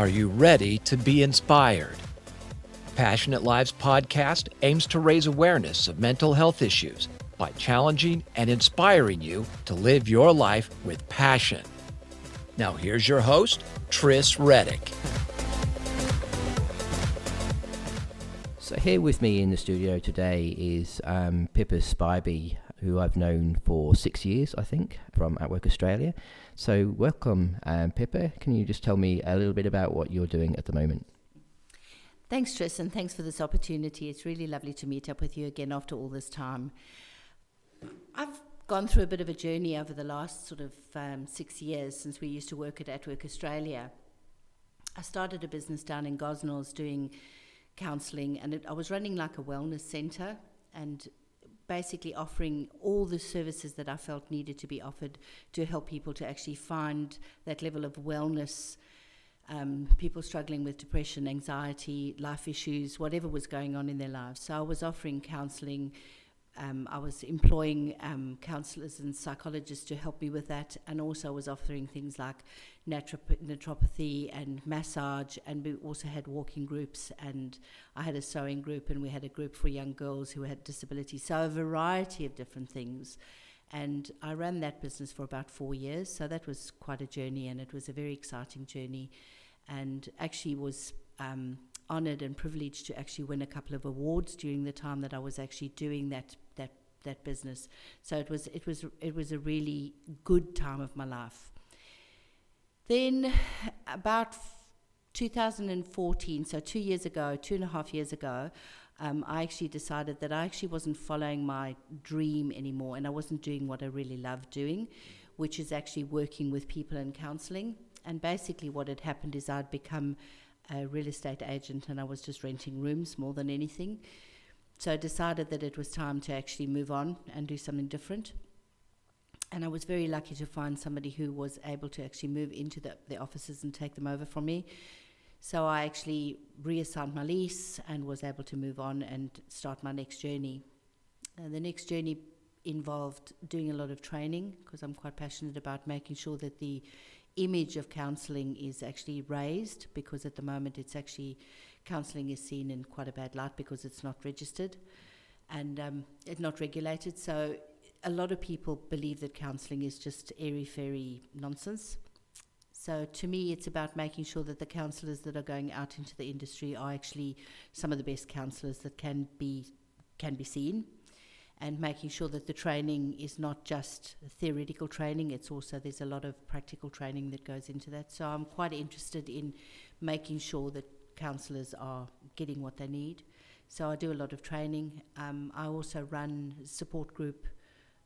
Are you ready to be inspired? Passionate Lives podcast aims to raise awareness of mental health issues by challenging and inspiring you to live your life with passion. Now, here's your host, Tris Reddick. So, here with me in the studio today is um, Pippa Spivey, who I've known for six years, I think, from At Work Australia. So, welcome, um, Pippa. Can you just tell me a little bit about what you're doing at the moment? Thanks, Tris, and thanks for this opportunity. It's really lovely to meet up with you again after all this time. I've gone through a bit of a journey over the last sort of um, six years since we used to work at At Work Australia. I started a business down in Gosnells doing counselling, and it, I was running like a wellness centre and basically offering all the services that I felt needed to be offered to help people to actually find that level of wellness. Um, people struggling with depression, anxiety, life issues, whatever was going on in their lives. So I was offering counselling. Um, I was employing um, counsellors and psychologists to help me with that, and also was offering things like naturopath- naturopathy and massage, and we also had walking groups, and I had a sewing group, and we had a group for young girls who had disabilities. So a variety of different things. And I ran that business for about four years, so that was quite a journey, and it was a very exciting journey, and actually was um, honoured and privileged to actually win a couple of awards during the time that I was actually doing that that that business. So it was it was it was a really good time of my life. Then, about 2014, so two years ago, two and a half years ago, um, I actually decided that I actually wasn't following my dream anymore and I wasn't doing what I really loved doing, which is actually working with people and counseling. And basically, what had happened is I'd become a real estate agent and I was just renting rooms more than anything. So I decided that it was time to actually move on and do something different and I was very lucky to find somebody who was able to actually move into the, the offices and take them over from me. So I actually reassigned my lease and was able to move on and start my next journey. And the next journey involved doing a lot of training because I'm quite passionate about making sure that the image of counselling is actually raised because at the moment it's actually counselling is seen in quite a bad light because it's not registered and um, it's not regulated. So a lot of people believe that counselling is just airy fairy nonsense. So to me, it's about making sure that the counsellors that are going out into the industry are actually some of the best counsellors that can be can be seen, and making sure that the training is not just theoretical training. It's also there's a lot of practical training that goes into that. So I'm quite interested in making sure that counsellors are getting what they need. So I do a lot of training. Um, I also run a support group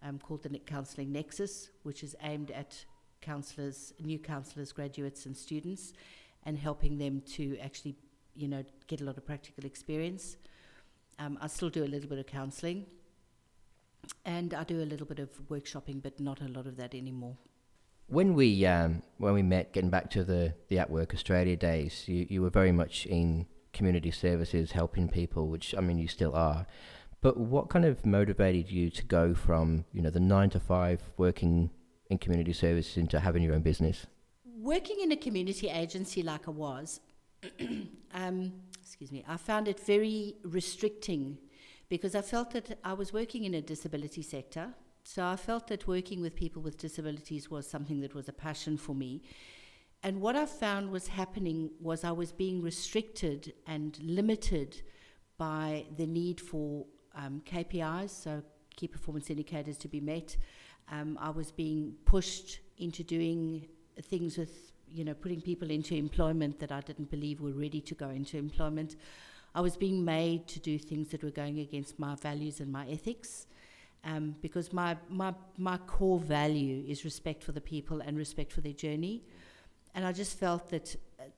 um, called the Counselling Nexus, which is aimed at counsellors, new counsellors, graduates, and students, and helping them to actually, you know, get a lot of practical experience. Um, I still do a little bit of counselling, and I do a little bit of workshopping, but not a lot of that anymore. When we um, when we met, getting back to the the At Work Australia days, you, you were very much in community services, helping people, which I mean you still are. But what kind of motivated you to go from you know the nine to five working in community services into having your own business? Working in a community agency like I was, um, excuse me, I found it very restricting because I felt that I was working in a disability sector. So I felt that working with people with disabilities was something that was a passion for me. And what I found was happening was I was being restricted and limited by the need for um, KPIs, so key performance indicators to be met. Um, I was being pushed into doing things with, you know, putting people into employment that I didn't believe were ready to go into employment. I was being made to do things that were going against my values and my ethics. Um, because my, my, my core value is respect for the people and respect for their journey. And I just felt that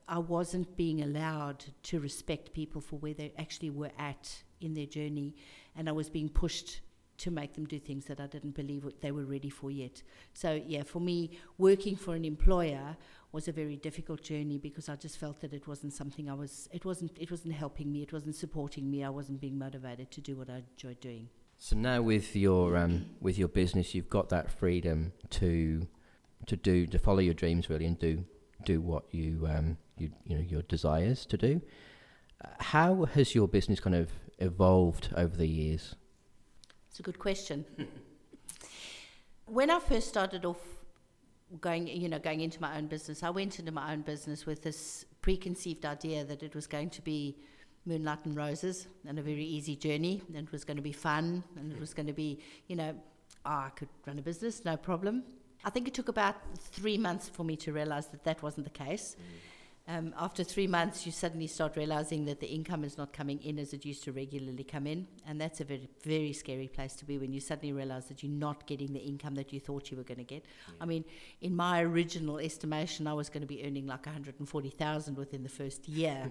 I wasn't being allowed to respect people for where they actually were at in their journey and I was being pushed to make them do things that I didn't believe they were ready for yet. So yeah, for me, working for an employer was a very difficult journey because I just felt that it wasn't something I was. It wasn't. It wasn't helping me. It wasn't supporting me. I wasn't being motivated to do what I enjoyed doing. So now with your um, with your business, you've got that freedom to to do to follow your dreams really and do do what you um, you you know your desires to do. Uh, how has your business kind of evolved over the years? It's a good question. when I first started off going, you know, going into my own business, I went into my own business with this preconceived idea that it was going to be moonlight and roses and a very easy journey, and it was going to be fun, and it was going to be, you know, oh, I could run a business, no problem. I think it took about three months for me to realize that that wasn't the case. Mm. Um, after three months, you suddenly start realizing that the income is not coming in as it used to regularly come in. And that's a very, very scary place to be when you suddenly realize that you're not getting the income that you thought you were going to get. Yeah. I mean, in my original estimation, I was going to be earning like 140,000 within the first year.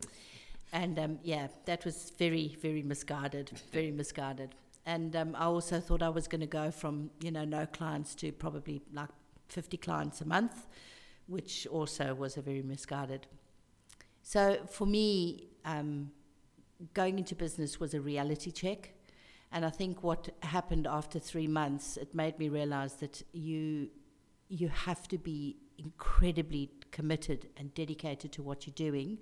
and um, yeah, that was very, very misguided, very misguided. And um, I also thought I was going to go from, you know, no clients to probably like 50 clients a month which also was a very misguided. So for me, um, going into business was a reality check. And I think what happened after three months, it made me realize that you, you have to be incredibly committed and dedicated to what you're doing.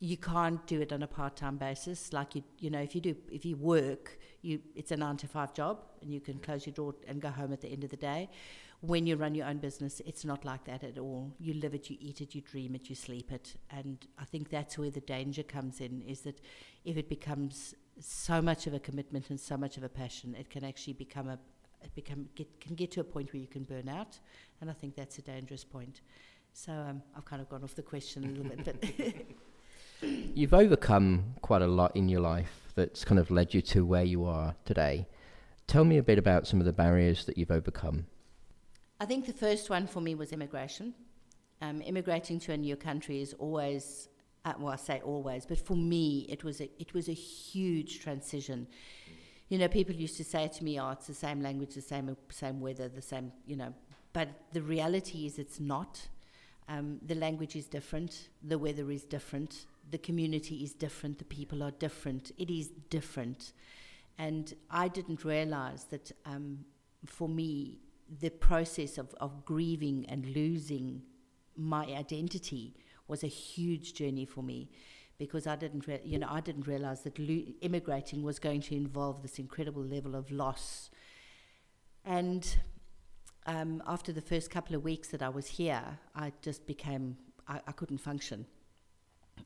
You can't do it on a part-time basis. Like you, you know, if you do, if you work, you, it's a nine to five job, and you can close your door and go home at the end of the day when you run your own business, it's not like that at all. You live it, you eat it, you dream it, you sleep it. And I think that's where the danger comes in is that if it becomes so much of a commitment and so much of a passion, it can actually become a it become get, can get to a point where you can burn out, and I think that's a dangerous point. So um, I've kind of gone off the question a little bit, but you've overcome quite a lot in your life that's kind of led you to where you are today. Tell me a bit about some of the barriers that you've overcome. I think the first one for me was immigration. Um, immigrating to a new country is always, uh, well, I say always, but for me, it was a, it was a huge transition. You know, people used to say to me, "Oh, it's the same language, the same same weather, the same," you know. But the reality is, it's not. Um, the language is different, the weather is different, the community is different, the people are different. It is different, and I didn't realize that um, for me the process of, of grieving and losing my identity was a huge journey for me because I didn't, re- you know, I didn't realize that lo- immigrating was going to involve this incredible level of loss. And um, after the first couple of weeks that I was here, I just became, I, I couldn't function.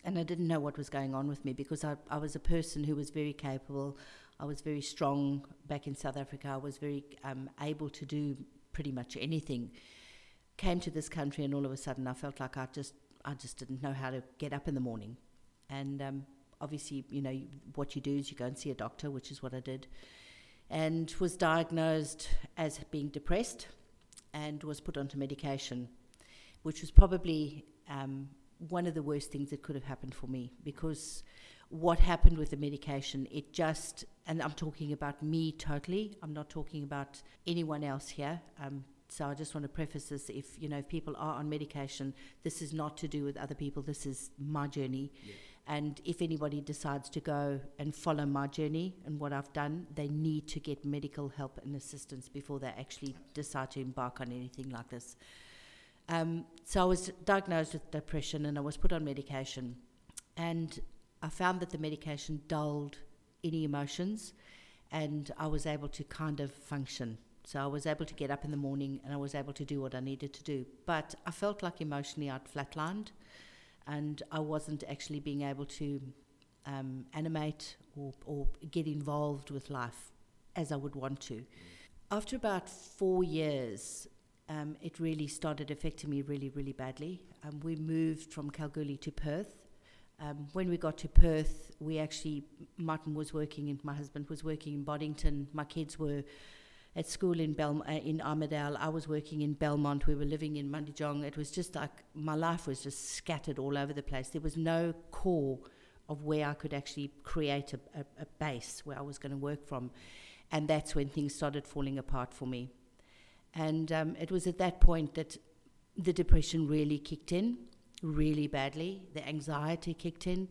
And I didn't know what was going on with me because I, I was a person who was very capable. I was very strong back in South Africa. I was very um, able to do pretty much anything. Came to this country, and all of a sudden, I felt like I just I just didn't know how to get up in the morning. And um, obviously, you know, what you do is you go and see a doctor, which is what I did, and was diagnosed as being depressed, and was put onto medication, which was probably um, one of the worst things that could have happened for me because what happened with the medication, it just, and I'm talking about me totally, I'm not talking about anyone else here. Um, so I just want to preface this if you know if people are on medication, this is not to do with other people. This is my journey, yeah. and if anybody decides to go and follow my journey and what I've done, they need to get medical help and assistance before they actually decide to embark on anything like this. Um, so I was diagnosed with depression and I was put on medication, and I found that the medication dulled any emotions and I was able to kind of function. So I was able to get up in the morning and I was able to do what I needed to do. But I felt like emotionally I'd flatlined and I wasn't actually being able to um, animate or, or get involved with life as I would want to. After about four years, um, it really started affecting me really, really badly. Um, we moved from Kalgoorlie to Perth um, when we got to Perth, we actually, Martin was working, and my husband was working in Boddington. My kids were at school in Bel- uh, in Armadale. I was working in Belmont. We were living in Mundijong. It was just like my life was just scattered all over the place. There was no core of where I could actually create a, a, a base where I was going to work from. And that's when things started falling apart for me. And um, it was at that point that the depression really kicked in really badly. The anxiety kicked in,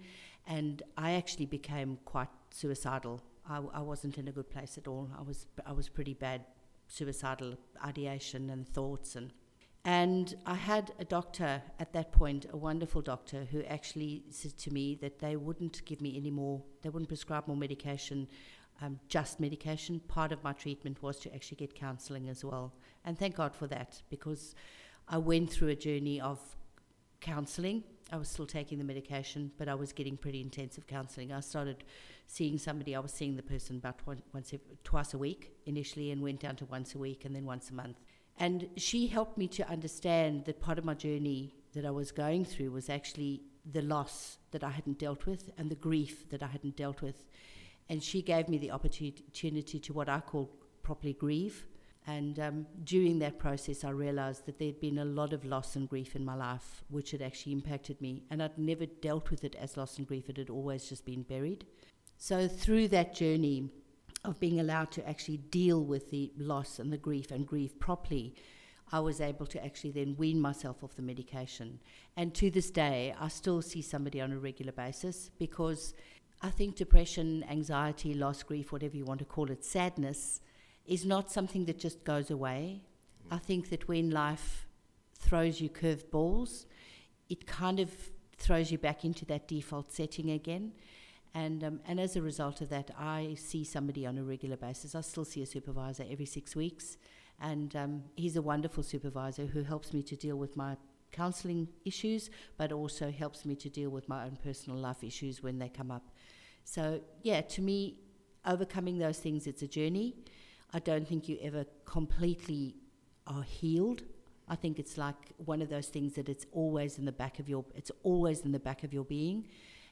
and I actually became quite suicidal. I, I wasn't in a good place at all. I was I was pretty bad, suicidal ideation and thoughts, and And I had a doctor at that point, a wonderful doctor, who actually said to me that they wouldn't give me any more, they wouldn't prescribe more medication, um, just medication. Part of my treatment was to actually get counseling as well. And thank God for that, because I went through a journey of counseling. I was still taking the medication, but I was getting pretty intensive counseling. I started seeing somebody, I was seeing the person about one, once, twice a week initially, and went down to once a week and then once a month. And she helped me to understand that part of my journey that I was going through was actually the loss that I hadn't dealt with and the grief that I hadn't dealt with. And she gave me the opportunity to what I call properly grieve. And um, during that process, I realized that there'd been a lot of loss and grief in my life, which had actually impacted me. And I'd never dealt with it as loss and grief, it had always just been buried. So, through that journey, of being allowed to actually deal with the loss and the grief and grieve properly, I was able to actually then wean myself off the medication. And to this day, I still see somebody on a regular basis because I think depression, anxiety, loss, grief, whatever you want to call it, sadness, is not something that just goes away. I think that when life throws you curved balls, it kind of throws you back into that default setting again. And, um, and as a result of that, I see somebody on a regular basis. I still see a supervisor every six weeks. And um, he's a wonderful supervisor who helps me to deal with my counselling issues, but also helps me to deal with my own personal life issues when they come up. So, yeah, to me, overcoming those things, it's a journey. I don't think you ever completely are healed. I think it's like one of those things that it's always in the back of your it's always in the back of your being.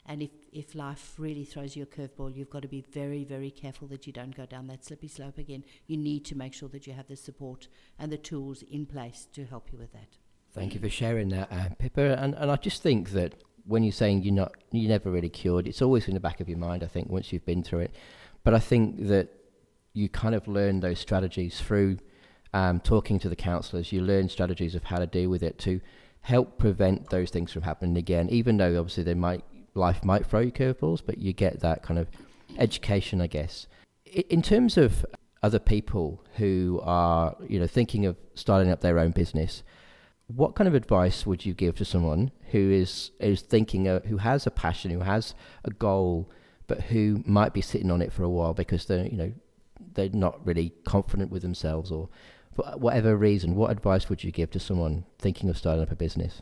And if, if life really throws you a curveball, you've got to be very, very careful that you don't go down that slippy slope again. You need to make sure that you have the support and the tools in place to help you with that. Thank you for sharing that, uh, Pippa. And, and I just think that when you're saying you're not, you're never really cured, it's always in the back of your mind, I think, once you've been through it. But I think that you kind of learn those strategies through um, talking to the counsellors. You learn strategies of how to deal with it to help prevent those things from happening again, even though obviously they might life might throw you curveballs, but you get that kind of education, I guess. In terms of other people who are, you know, thinking of starting up their own business, what kind of advice would you give to someone who is is thinking, of, who has a passion, who has a goal, but who might be sitting on it for a while because they're, you know, they're not really confident with themselves or for whatever reason? What advice would you give to someone thinking of starting up a business?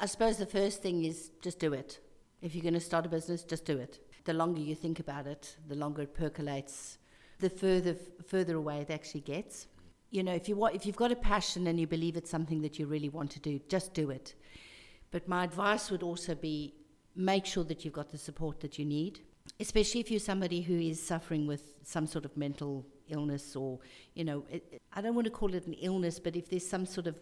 I suppose the first thing is just do it. If you're going to start a business, just do it. The longer you think about it, the longer it percolates, the further further away it actually gets. You know, if you want, if you've got a passion and you believe it's something that you really want to do, just do it. But my advice would also be make sure that you've got the support that you need, especially if you're somebody who is suffering with some sort of mental illness or, you know, it, I don't want to call it an illness, but if there's some sort of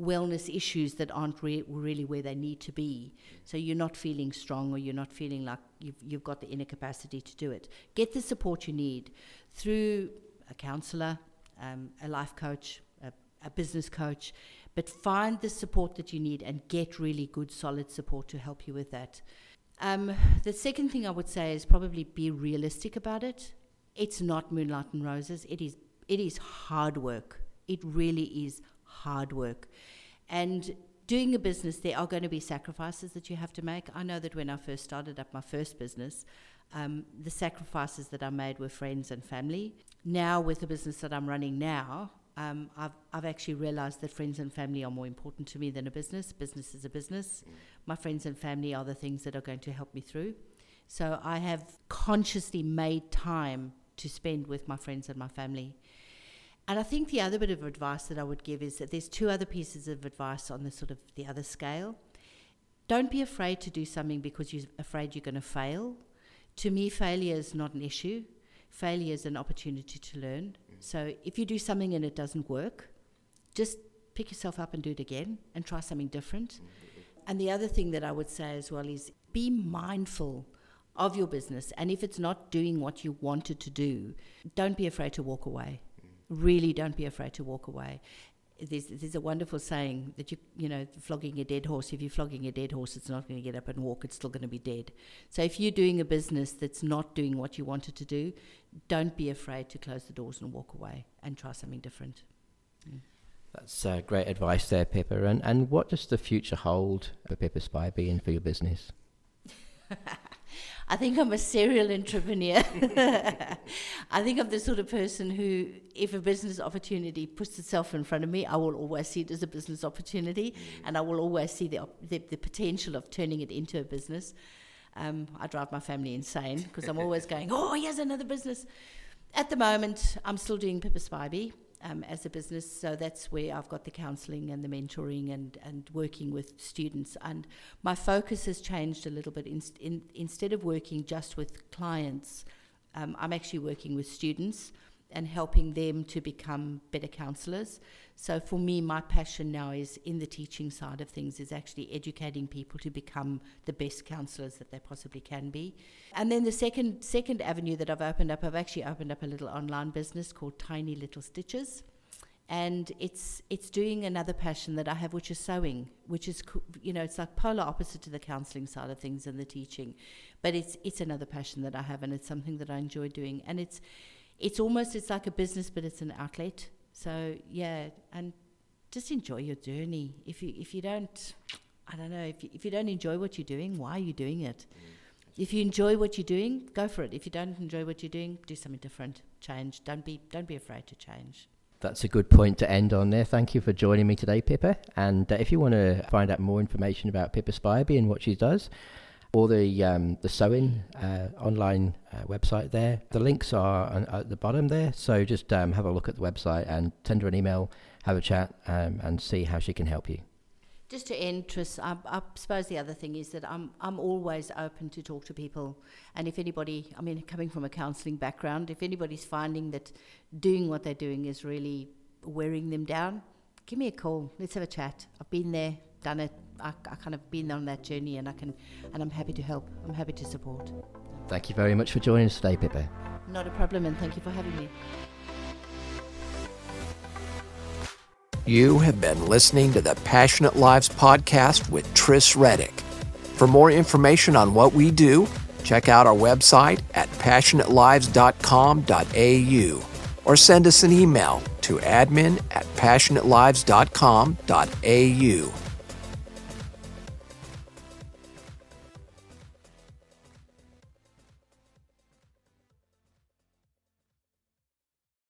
wellness issues that aren't re- really where they need to be. So you're not feeling strong or you're not feeling like you've, you've got the inner capacity to do it. Get the support you need through a counselor, um, a life coach, a, a business coach, but find the support that you need and get really good, solid support to help you with that. Um, the second thing I would say is probably be realistic about it. It's not moonlight and roses. It is it is hard work. It really is hard work. And doing a business, there are going to be sacrifices that you have to make. I know that when I first started up my first business, um, the sacrifices that I made were friends and family. Now, with the business that I'm running now, um, I've, I've actually realized that friends and family are more important to me than a business. Business is a business. My friends and family are the things that are going to help me through. So I have consciously made time to spend with my friends and my family. And I think the other bit of advice that I would give is that there's two other pieces of advice on the sort of the other scale. Don't be afraid to do something because you're afraid you're going to fail. To me, failure is not an issue. Failure is an opportunity to learn. So if you do something and it doesn't work, just pick yourself up and do it again and try something different. And the other thing that I would say as well is be mindful of your business. And if it's not doing what you wanted to do, don't be afraid to walk away really don't be afraid to walk away. There's, there's a wonderful saying that you you know flogging a dead horse. If you're flogging a dead horse, it's not going to get up and walk. It's still going to be dead. So if you're doing a business that's not doing what you wanted to do, don't be afraid to close the doors and walk away and try something different. Mm. That's uh, great advice there, Pippa. And, and what does the future hold for Pippa Spivey and for your business? I think I'm a serial entrepreneur. I think I'm the sort of person who, if a business opportunity puts itself in front of me, I will always see it as a business opportunity, and I will always see the, the, the, potential of turning it into a business. Um, I drive my family insane because I'm always going, oh, here's another business. At the moment, I'm still doing Pippa Spivey um, as a business. So that's where I've got the counselling and the mentoring and, and working with students. And my focus has changed a little bit. In, in, instead of working just with clients, um, I'm actually working with students and helping them to become better counsellors. So for me, my passion now is in the teaching side of things, is actually educating people to become the best counsellors that they possibly can be. And then the second second avenue that I've opened up, I've actually opened up a little online business called Tiny Little Stitches. And it's it's doing another passion that I have, which is sewing, which is you know it's like polar opposite to the counselling side of things and the teaching, but it's it's another passion that I have, and it's something that I enjoy doing, and it's it's almost it's like a business, but it's an outlet. So yeah, and just enjoy your journey. If you if you don't, I don't know, if you, if you don't enjoy what you're doing, why are you doing it? If you enjoy what you're doing, go for it. If you don't enjoy what you're doing, do something different. Change. Don't be don't be afraid to change. That's a good point to end on there. Thank you for joining me today, Pippa. And uh, if you want to find out more information about Pippa Spivey and what she does, or the um, the sewing uh, online uh, website there. The links are on, at the bottom there, so just um, have a look at the website and send her an email, have a chat, um, and see how she can help you. Just to end, Tris, I, I, suppose the other thing is that I'm I'm always open to talk to people, and if anybody, I mean, coming from a counselling background, if anybody's finding that doing what they're doing is really wearing them down, give me a call. Let's have a chat. I've been there, done it, I, I kind of been on that journey and I can and I'm happy to help. I'm happy to support. Thank you very much for joining us today, Pippa. Not a problem and thank you for having me. You have been listening to the Passionate Lives podcast with Tris Reddick. For more information on what we do, check out our website at passionatelives.com.au or send us an email to admin at passionatelives.com.au.